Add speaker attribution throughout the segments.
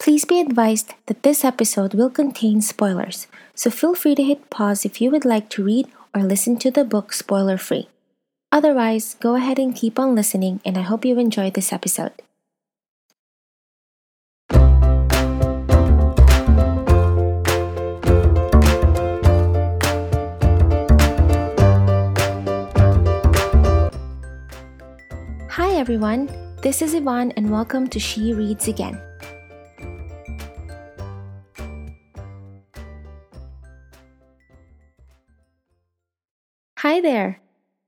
Speaker 1: Please be advised that this episode will contain spoilers, so feel free to hit pause if you would like to read or listen to the book spoiler free. Otherwise, go ahead and keep on listening, and I hope you enjoyed this episode. Hi everyone, this is Yvonne, and welcome to She Reads Again. Hi there!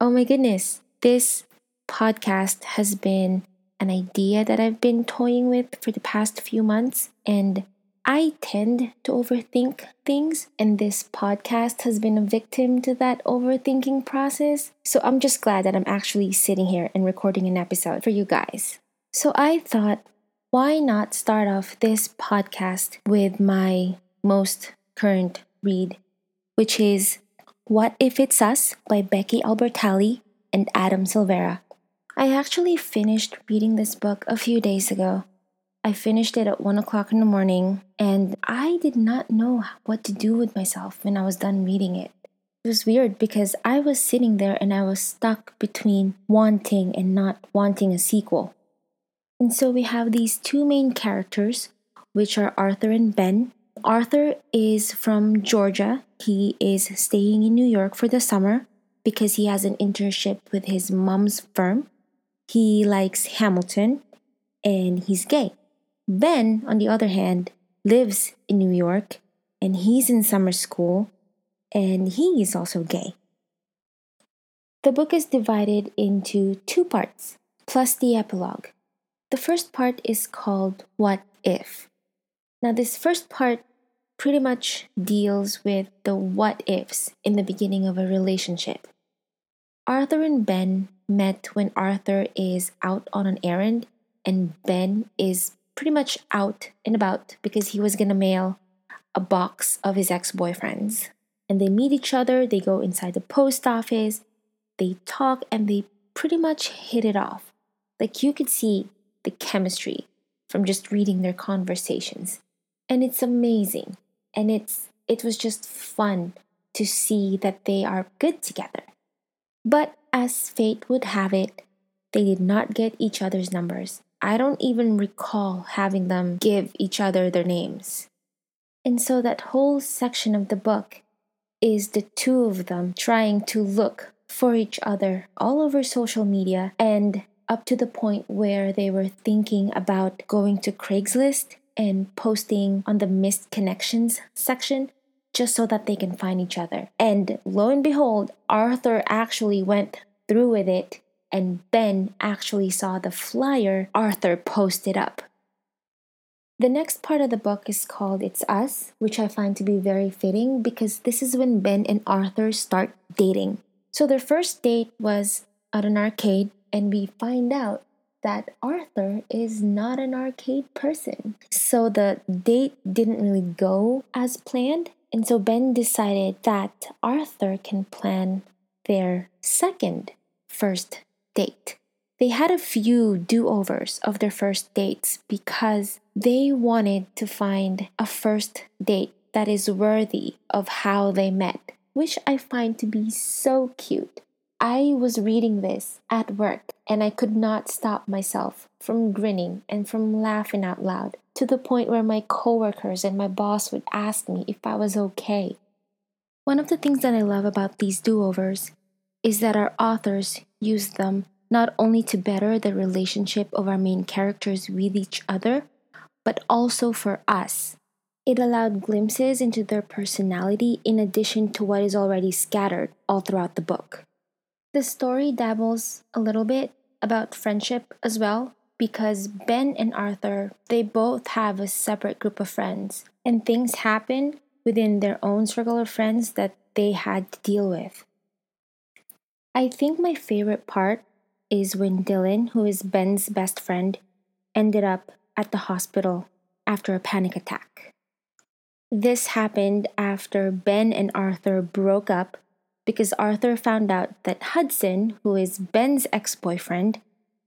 Speaker 1: Oh my goodness, this podcast has been an idea that I've been toying with for the past few months, and I tend to overthink things, and this podcast has been a victim to that overthinking process. So I'm just glad that I'm actually sitting here and recording an episode for you guys. So I thought, why not start off this podcast with my most current read, which is What If It's Us by Becky Albertalli and Adam Silvera. I actually finished reading this book a few days ago I finished it at one o'clock in the morning, and I did not know what to do with myself when I was done reading it. It was weird because I was sitting there and I was stuck between wanting and not wanting a sequel. And so we have these two main characters, which are Arthur and Ben. Arthur is from Georgia. He is staying in New York for the summer because he has an internship with his mom's firm. He likes Hamilton and he's gay. Ben, on the other hand, lives in New York and he's in summer school and he is also gay. The book is divided into two parts, plus the epilogue. The first part is called What If. Now, this first part pretty much deals with the what ifs in the beginning of a relationship. Arthur and Ben met when Arthur is out on an errand and Ben is pretty much out and about because he was gonna mail a box of his ex boyfriends. And they meet each other, they go inside the post office, they talk, and they pretty much hit it off. Like you could see the chemistry from just reading their conversations. And it's amazing. And it's it was just fun to see that they are good together. But as fate would have it, they did not get each other's numbers I don't even recall having them give each other their names. And so that whole section of the book is the two of them trying to look for each other all over social media and up to the point where they were thinking about going to Craigslist and posting on the missed connections section just so that they can find each other. And lo and behold, Arthur actually went through with it and Ben actually saw the flyer Arthur posted up. The next part of the book is called It's Us, which I find to be very fitting because this is when Ben and Arthur start dating. So their first date was at an arcade, and we find out that Arthur is not an arcade person. So the date didn't really go as planned. And so Ben decided that Arthur can plan their second first date. They had a few do overs of their first dates because they wanted to find a first date that is worthy of how they met, which I find to be so cute. I was reading this at work and I could not stop myself from grinning and from laughing out loud to the point where my coworkers and my boss would ask me if I was okay. One of the things that I love about these do overs is that our authors use them not only to better the relationship of our main characters with each other, but also for us. It allowed glimpses into their personality in addition to what is already scattered all throughout the book. The story dabbles a little bit about friendship as well because Ben and Arthur, they both have a separate group of friends and things happen within their own circle of friends that they had to deal with. I think my favorite part is when Dylan, who is Ben's best friend, ended up at the hospital after a panic attack. This happened after Ben and Arthur broke up because Arthur found out that Hudson, who is Ben's ex boyfriend,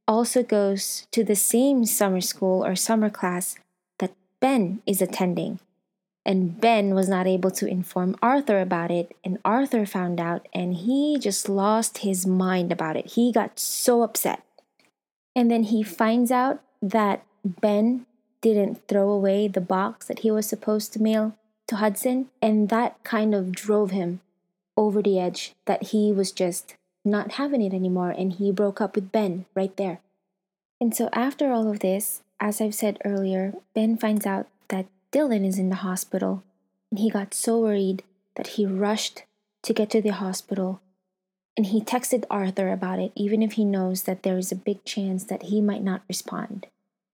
Speaker 1: also goes to the same summer school or summer class that Ben is attending. And Ben was not able to inform Arthur about it, and Arthur found out and he just lost his mind about it. He got so upset. And then he finds out that Ben didn't throw away the box that he was supposed to mail to Hudson, and that kind of drove him over the edge that he was just not having it anymore and he broke up with Ben right there. And so after all of this, as I've said earlier, Ben finds out that Dylan is in the hospital and he got so worried that he rushed to get to the hospital and he texted Arthur about it even if he knows that there is a big chance that he might not respond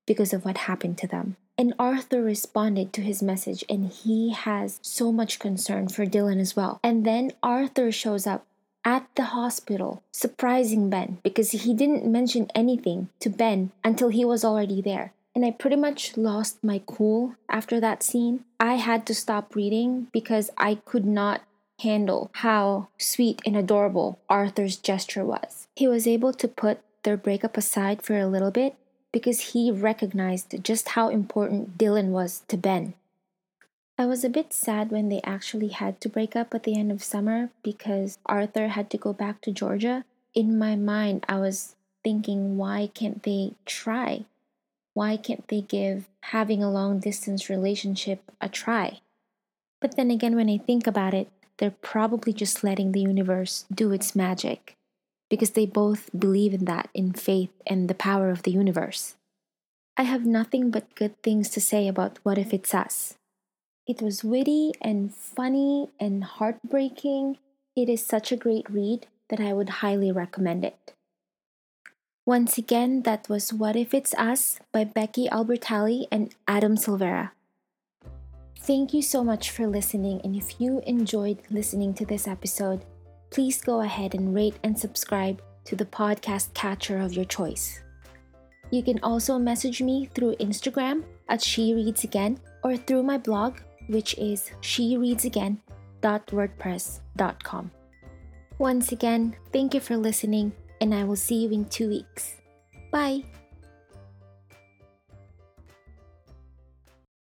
Speaker 1: because of what happened to them. And Arthur responded to his message and he has so much concern for Dylan as well. And then Arthur shows up at the hospital, surprising Ben because he didn't mention anything to Ben until he was already there. And I pretty much lost my cool after that scene. I had to stop reading because I could not handle how sweet and adorable Arthur's gesture was. He was able to put their breakup aside for a little bit because he recognized just how important Dylan was to Ben. I was a bit sad when they actually had to break up at the end of summer because Arthur had to go back to Georgia. In my mind, I was thinking, why can't they try? Why can't they give having a long distance relationship a try? But then again, when I think about it, they're probably just letting the universe do its magic because they both believe in that, in faith and the power of the universe. I have nothing but good things to say about What If It's Us. It was witty and funny and heartbreaking. It is such a great read that I would highly recommend it. Once again, that was What If It's Us by Becky Albertalli and Adam Silvera. Thank you so much for listening, and if you enjoyed listening to this episode, please go ahead and rate and subscribe to the podcast catcher of your choice. You can also message me through Instagram at She Reads Again or through my blog which is shereadsagain.wordpress.com. Once again, thank you for listening, and I will see you in two weeks. Bye!